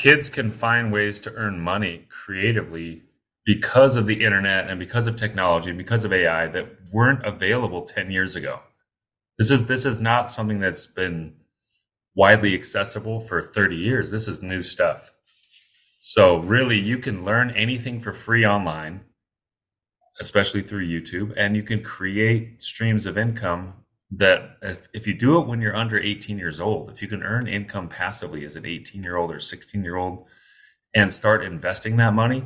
kids can find ways to earn money creatively because of the internet and because of technology and because of AI that weren't available 10 years ago. This is this is not something that's been widely accessible for 30 years. This is new stuff. So really you can learn anything for free online, especially through YouTube, and you can create streams of income that if you do it when you're under 18 years old, if you can earn income passively as an 18 year old or 16 year old and start investing that money,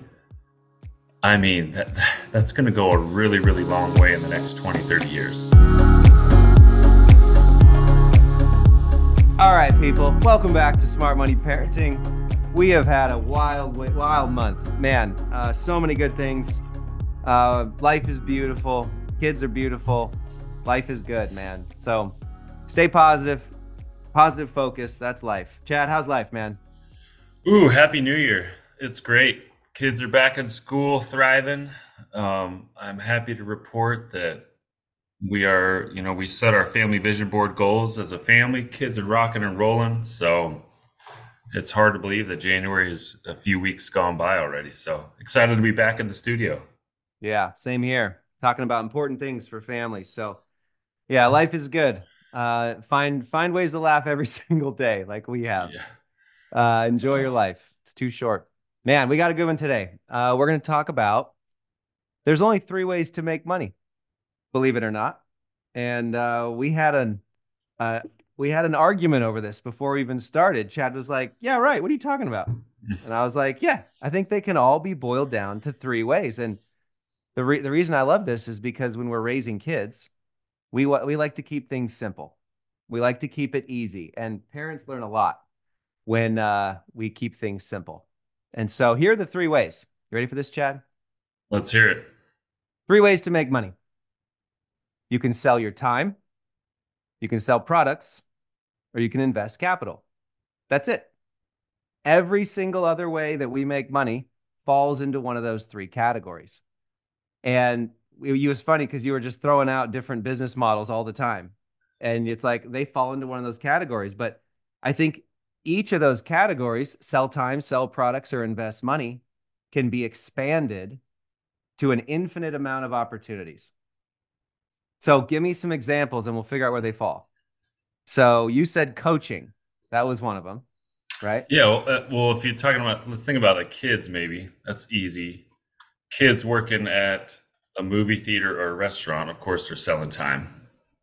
I mean, that, that's going to go a really, really long way in the next 20, 30 years. All right, people, welcome back to Smart Money Parenting. We have had a wild, wild month. Man, uh, so many good things. Uh, life is beautiful. Kids are beautiful life is good, man. So stay positive, positive focus. That's life. Chad, how's life, man? Ooh, happy new year. It's great. Kids are back in school, thriving. Um, I'm happy to report that we are, you know, we set our family vision board goals as a family. Kids are rocking and rolling. So it's hard to believe that January is a few weeks gone by already. So excited to be back in the studio. Yeah, same here. Talking about important things for families. So yeah, life is good. Uh, find find ways to laugh every single day, like we have. Yeah. Uh, enjoy your life. It's too short, man. We got a good one today. Uh, we're going to talk about. There's only three ways to make money, believe it or not, and uh, we had an uh, we had an argument over this before we even started. Chad was like, "Yeah, right. What are you talking about?" and I was like, "Yeah, I think they can all be boiled down to three ways." And the re- the reason I love this is because when we're raising kids, we we like to keep things simple. We like to keep it easy, and parents learn a lot when uh, we keep things simple. And so here are the three ways. You ready for this, Chad? Let's hear it. Three ways to make money. You can sell your time, you can sell products, or you can invest capital. That's it. Every single other way that we make money falls into one of those three categories. And it was funny because you were just throwing out different business models all the time. And it's like they fall into one of those categories. But I think each of those categories, sell time, sell products, or invest money, can be expanded to an infinite amount of opportunities. So give me some examples and we'll figure out where they fall. So you said coaching. That was one of them, right? Yeah. Well, uh, well if you're talking about, let's think about like kids, maybe that's easy. Kids working at a movie theater or a restaurant, of course, they're selling time,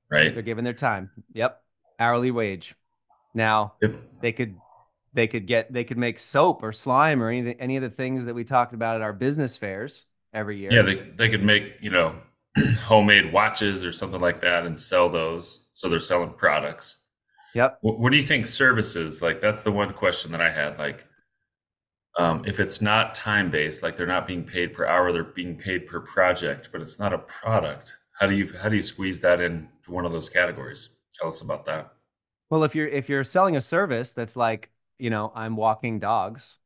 right? They're giving their time. Yep, hourly wage. Now yep. they could they could get they could make soap or slime or any any of the things that we talked about at our business fairs every year. Yeah, they they could make you know homemade watches or something like that and sell those. So they're selling products. Yep. What, what do you think services like? That's the one question that I had. Like, um, if it's not time based, like they're not being paid per hour, they're being paid per project, but it's not a product. How do you how do you squeeze that into one of those categories? Tell us about that. Well, if you're if you're selling a service that's like, you know, I'm walking dogs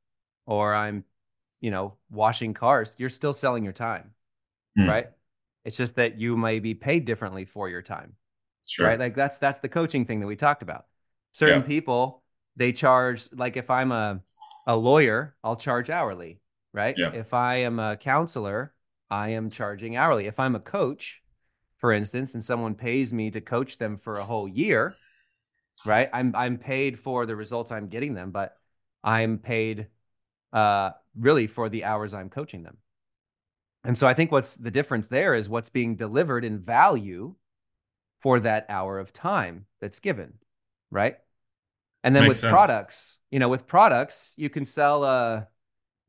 or I'm, you know, washing cars, you're still selling your time. Mm. Right? It's just that you may be paid differently for your time. Sure. Right? Like that's that's the coaching thing that we talked about. Certain yeah. people, they charge like if I'm a a lawyer, I'll charge hourly, right? Yeah. If I am a counselor, I am charging hourly. If I'm a coach, for instance, and someone pays me to coach them for a whole year, right? I'm I'm paid for the results I'm getting them, but I'm paid uh really for the hours I'm coaching them. And so I think what's the difference there is what's being delivered in value for that hour of time that's given, right? And then Makes with sense. products, you know, with products, you can sell a,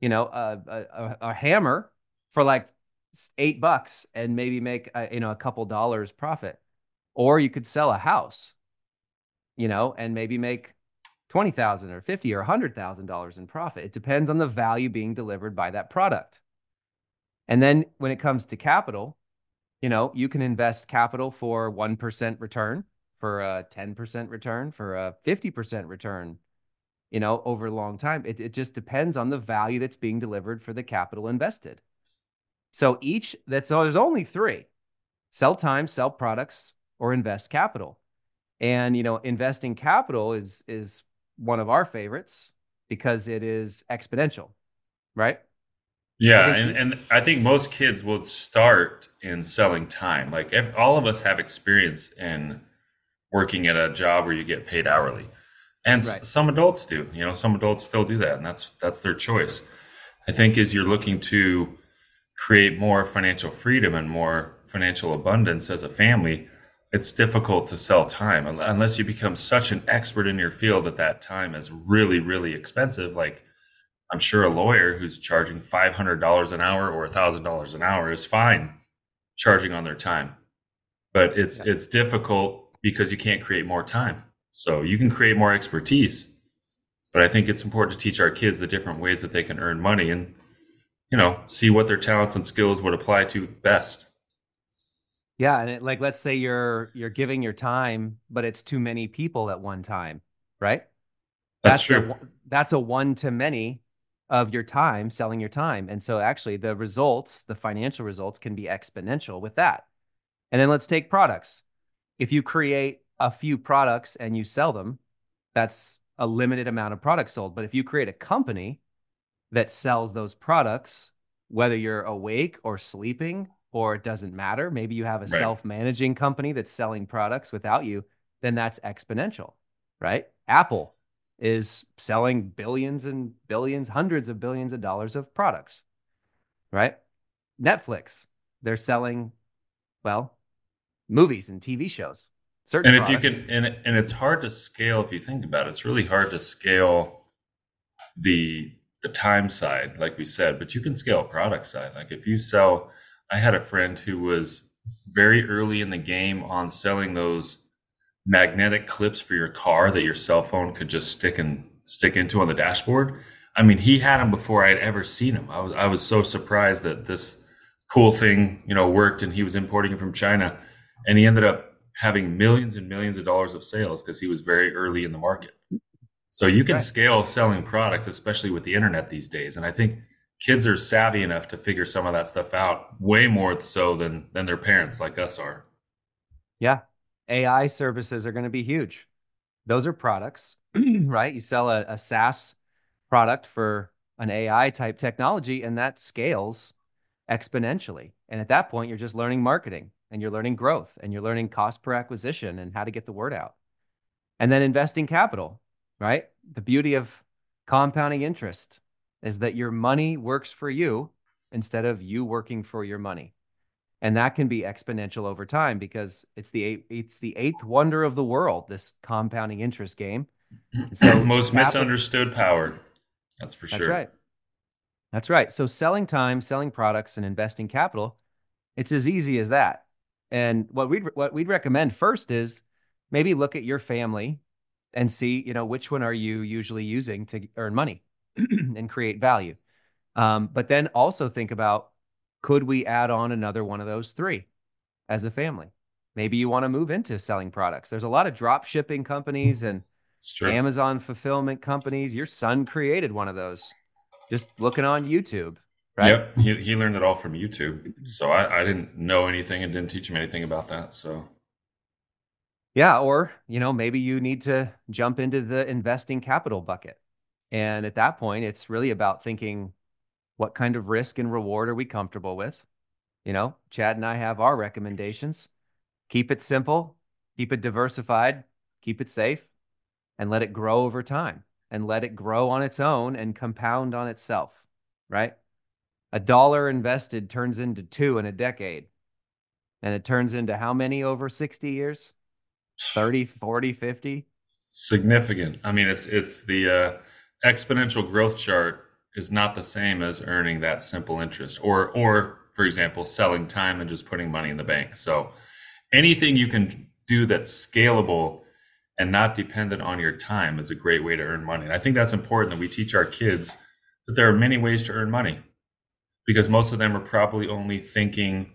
you know, a, a, a hammer for like eight bucks and maybe make a, you know a couple dollars profit, or you could sell a house, you know, and maybe make twenty thousand or fifty or a hundred thousand dollars in profit. It depends on the value being delivered by that product. And then when it comes to capital, you know, you can invest capital for 1% return, for a 10% return, for a 50% return, you know, over a long time. It, it just depends on the value that's being delivered for the capital invested. So each that's so there's only three sell time, sell products, or invest capital. And you know, investing capital is is one of our favorites. because it is exponential, right? Yeah, and, and I think most kids will start in selling time. Like if, all of us have experience in working at a job where you get paid hourly, and right. s- some adults do. You know, some adults still do that, and that's that's their choice. I think as you're looking to create more financial freedom and more financial abundance as a family, it's difficult to sell time unless you become such an expert in your field that that time is really really expensive. Like I'm sure a lawyer who's charging $500 an hour or $1,000 an hour is fine charging on their time. But it's yeah. it's difficult because you can't create more time. So you can create more expertise. But I think it's important to teach our kids the different ways that they can earn money and you know, see what their talents and skills would apply to best. Yeah, and it, like let's say you're you're giving your time, but it's too many people at one time, right? That's, that's true. A, that's a one to many of your time selling your time. And so actually the results, the financial results can be exponential with that. And then let's take products. If you create a few products and you sell them, that's a limited amount of products sold. But if you create a company that sells those products, whether you're awake or sleeping, or it doesn't matter, maybe you have a right. self managing company that's selling products without you, then that's exponential, right? Apple is selling billions and billions, hundreds of billions of dollars of products, right? Netflix, they're selling, well, movies and TV shows. Certain and if products. you can, and and it's hard to scale if you think about it. It's really hard to scale the the time side, like we said, but you can scale product side. Like if you sell, I had a friend who was very early in the game on selling those magnetic clips for your car that your cell phone could just stick and stick into on the dashboard. I mean, he had them before I'd ever seen them. I was I was so surprised that this cool thing, you know, worked and he was importing it from China and he ended up having millions and millions of dollars of sales because he was very early in the market. So you can right. scale selling products, especially with the internet these days. And I think kids are savvy enough to figure some of that stuff out way more so than than their parents like us are. Yeah, AI services are going to be huge. Those are products, right? You sell a, a SaaS product for an AI type technology, and that scales exponentially. And at that point, you're just learning marketing and you're learning growth and you're learning cost per acquisition and how to get the word out. And then investing capital, right? The beauty of compounding interest is that your money works for you instead of you working for your money. And that can be exponential over time because it's the eight, it's the eighth wonder of the world this compounding interest game. So most capital, misunderstood power that's for sure. that's right. That's right. So selling time selling products and investing capital it's as easy as that and what we'd what we'd recommend first is maybe look at your family and see you know which one are you usually using to earn money and create value um, but then also think about could we add on another one of those three as a family? Maybe you want to move into selling products. There's a lot of drop shipping companies and Amazon fulfillment companies. Your son created one of those just looking on YouTube. Right? Yep. He, he learned it all from YouTube. So I, I didn't know anything and didn't teach him anything about that. So yeah, or you know, maybe you need to jump into the investing capital bucket. And at that point, it's really about thinking what kind of risk and reward are we comfortable with? You know, Chad and I have our recommendations. Keep it simple, keep it diversified, keep it safe, and let it grow over time and let it grow on its own and compound on itself, right? A dollar invested turns into two in a decade. And it turns into how many over 60 years? 30, 40, 50? Significant. I mean, it's it's the uh, exponential growth chart is not the same as earning that simple interest or or for example selling time and just putting money in the bank so anything you can do that's scalable and not dependent on your time is a great way to earn money and i think that's important that we teach our kids that there are many ways to earn money because most of them are probably only thinking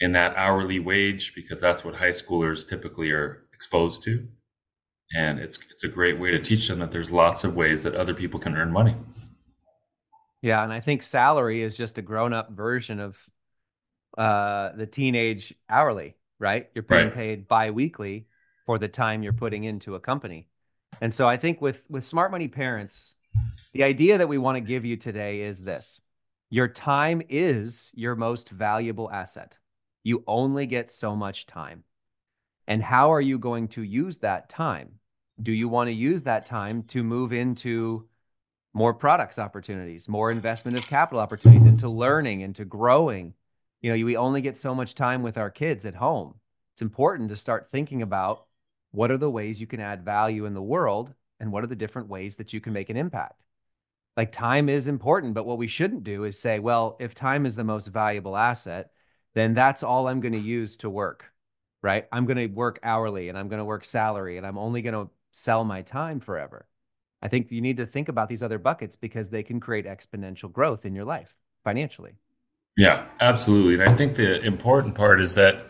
in that hourly wage because that's what high schoolers typically are exposed to and it's it's a great way to teach them that there's lots of ways that other people can earn money yeah, and I think salary is just a grown-up version of uh, the teenage hourly, right? You're being right. paid bi-weekly for the time you're putting into a company. And so I think with with smart money parents, The idea that we want to give you today is this your time is your most valuable asset. You only get so much time. And how are you going to use that time? Do you want to use that time to move into more products opportunities, more investment of capital opportunities, into learning, into growing? You know, we only get so much time with our kids at home. It's important to start thinking about what are the ways you can add value in the world and what are the different ways that you can make an impact. Like time is important, but what we shouldn't do is say, well, if time is the most valuable asset, then that's all I'm going to use to work, right? I'm going to work hourly and I'm going to work salary and I'm only going to sell my time forever. I think you need to think about these other buckets because they can create exponential growth in your life financially. Yeah, absolutely. And I think the important part is that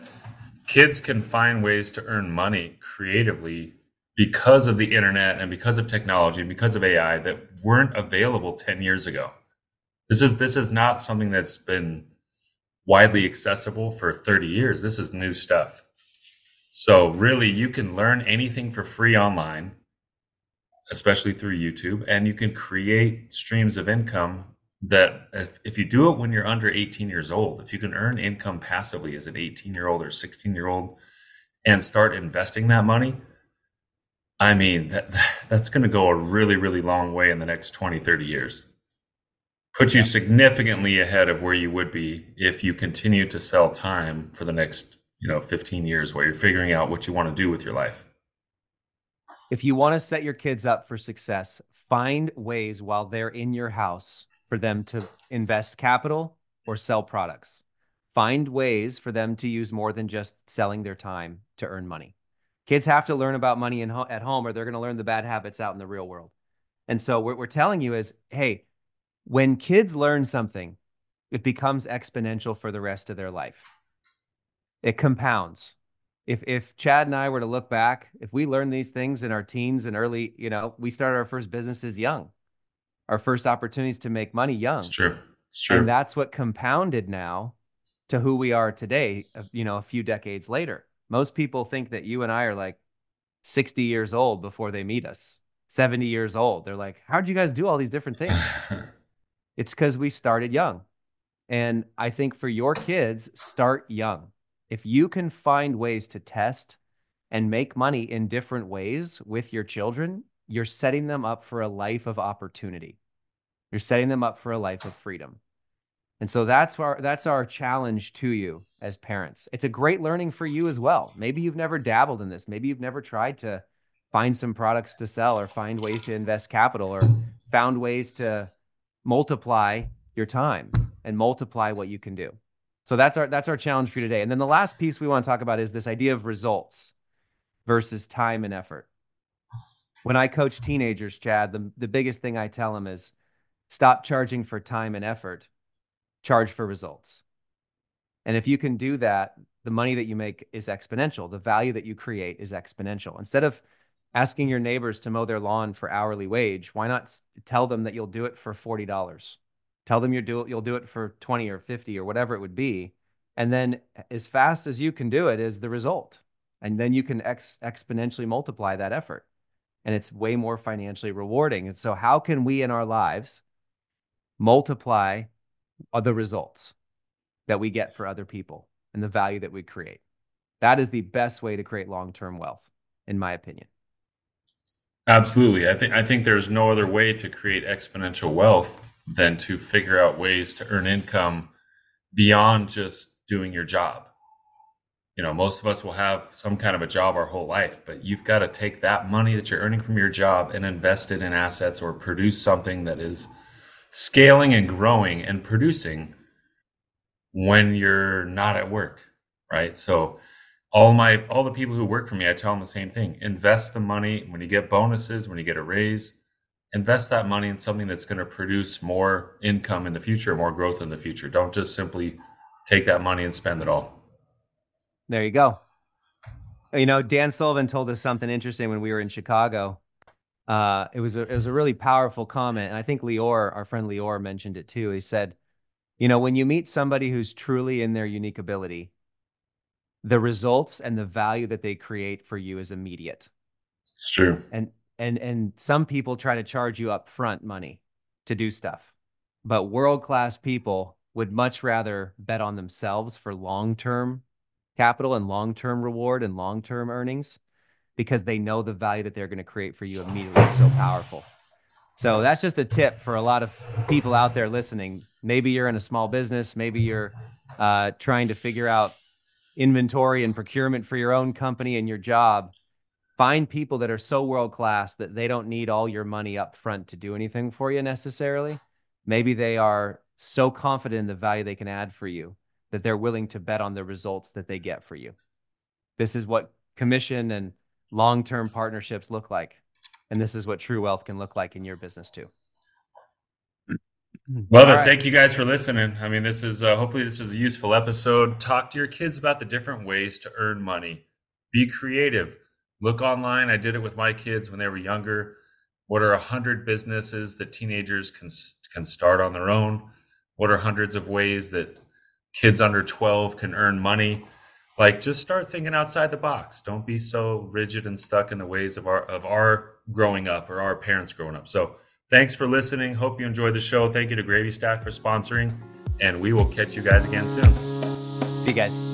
kids can find ways to earn money creatively because of the internet and because of technology and because of AI that weren't available 10 years ago. This is this is not something that's been widely accessible for 30 years. This is new stuff. So really you can learn anything for free online, especially through YouTube, and you can create streams of income that if if you do it when you're under 18 years old, if you can earn income passively as an 18 year old or 16 year old and start investing that money, I mean, that, that's going to go a really, really long way in the next 20, 30 years. Put you yeah. significantly ahead of where you would be if you continue to sell time for the next, you know, 15 years while you're figuring out what you want to do with your life. If you want to set your kids up for success, find ways while they're in your house for them to invest capital or sell products. Find ways for them to use more than just selling their time to earn money. Kids have to learn about money in at home or they're going to learn the bad habits out in the real world. And so what we're telling you is, hey, when kids learn something, it becomes exponential for the rest of their life. It compounds. If if Chad and I were to look back, if we learned these things in our teens and early, you know, we started our first businesses young. Our first opportunities to make money young. It's true. It's true. And that's what compounded now to who we are today, uh, you know, a few decades later. Most people think that you and I are like 60 years old before they meet us, 70 years old. They're like, how'd you guys do all these different things? it's because we started young. And I think for your kids, start young. If you can find ways to test and make money in different ways with your children, you're setting them up for a life of opportunity. You're setting them up for a life of freedom. And so that's our that's our challenge to you as parents. It's a great learning for you as well. Maybe you've never dabbled in this. Maybe you've never tried to find some products to sell or find ways to invest capital or found ways to multiply your time and multiply what you can do. So that's our that's our challenge for you today. And then the last piece we want to talk about is this idea of results versus time and effort. When I coach teenagers, Chad, the, the biggest thing I tell them is stop charging for time and effort charge for results. And if you can do that, the money that you make is exponential. The value that you create is exponential. Instead of asking your neighbors to mow their lawn for hourly wage, why not tell them that you'll do it for $40? Tell them you do you'll do it for 20 or 50 or whatever it would be. And then as fast as you can do it is the result. And then you can ex- exponentially multiply that effort. And it's way more financially rewarding. And so how can we in our lives multiply are the results that we get for other people and the value that we create. That is the best way to create long-term wealth, in my opinion. Absolutely. I think I think there's no other way to create exponential wealth than to figure out ways to earn income beyond just doing your job. You know, most of us will have some kind of a job our whole life, but you've got to take that money that you're earning from your job and invest it in assets or produce something that is scaling and growing and producing when you're not at work, right? So all my all the people who work for me, I tell them the same thing. Invest the money when you get bonuses, when you get a raise, invest that money in something that's going to produce more income in the future, more growth in the future. Don't just simply take that money and spend it all. There you go. You know, Dan Sullivan told us something interesting when we were in Chicago uh, it was a it was a really powerful comment, and I think Leor, our friend Leor, mentioned it too. He said, "You know, when you meet somebody who's truly in their unique ability, the results and the value that they create for you is immediate." It's true. And and and some people try to charge you up front money to do stuff but world class people would much rather bet on themselves for long term capital and long term reward and long term earnings because they know the value that they're going to create for you immediately is so powerful. So that's just a tip for a lot of people out there listening. Maybe you're in a small business, maybe you're uh, trying to figure out inventory and procurement for your own company and your job. Find people that are so world class that they don't need all your money up front to do anything for you necessarily. Maybe they are so confident in the value they can add for you that they're willing to bet on the results that they get for you. This is what commission and long term partnerships look like. And this is what true wealth can look like in your business too. Love it. Right. Thank you guys for listening. I mean, this is uh, hopefully this is a useful episode. Talk to your kids about the different ways to earn money. Be creative. Look online. I did it with my kids when they were younger. What are a hundred businesses that teenagers can can start on their own? What are hundreds of ways that kids under 12 can earn money? like just start thinking outside the box don't be so rigid and stuck in the ways of our of our growing up or our parents growing up. So thanks for listening. Hope you enjoyed the show. Thank you to GravyStack for sponsoring and we will catch you guys again soon. See you guys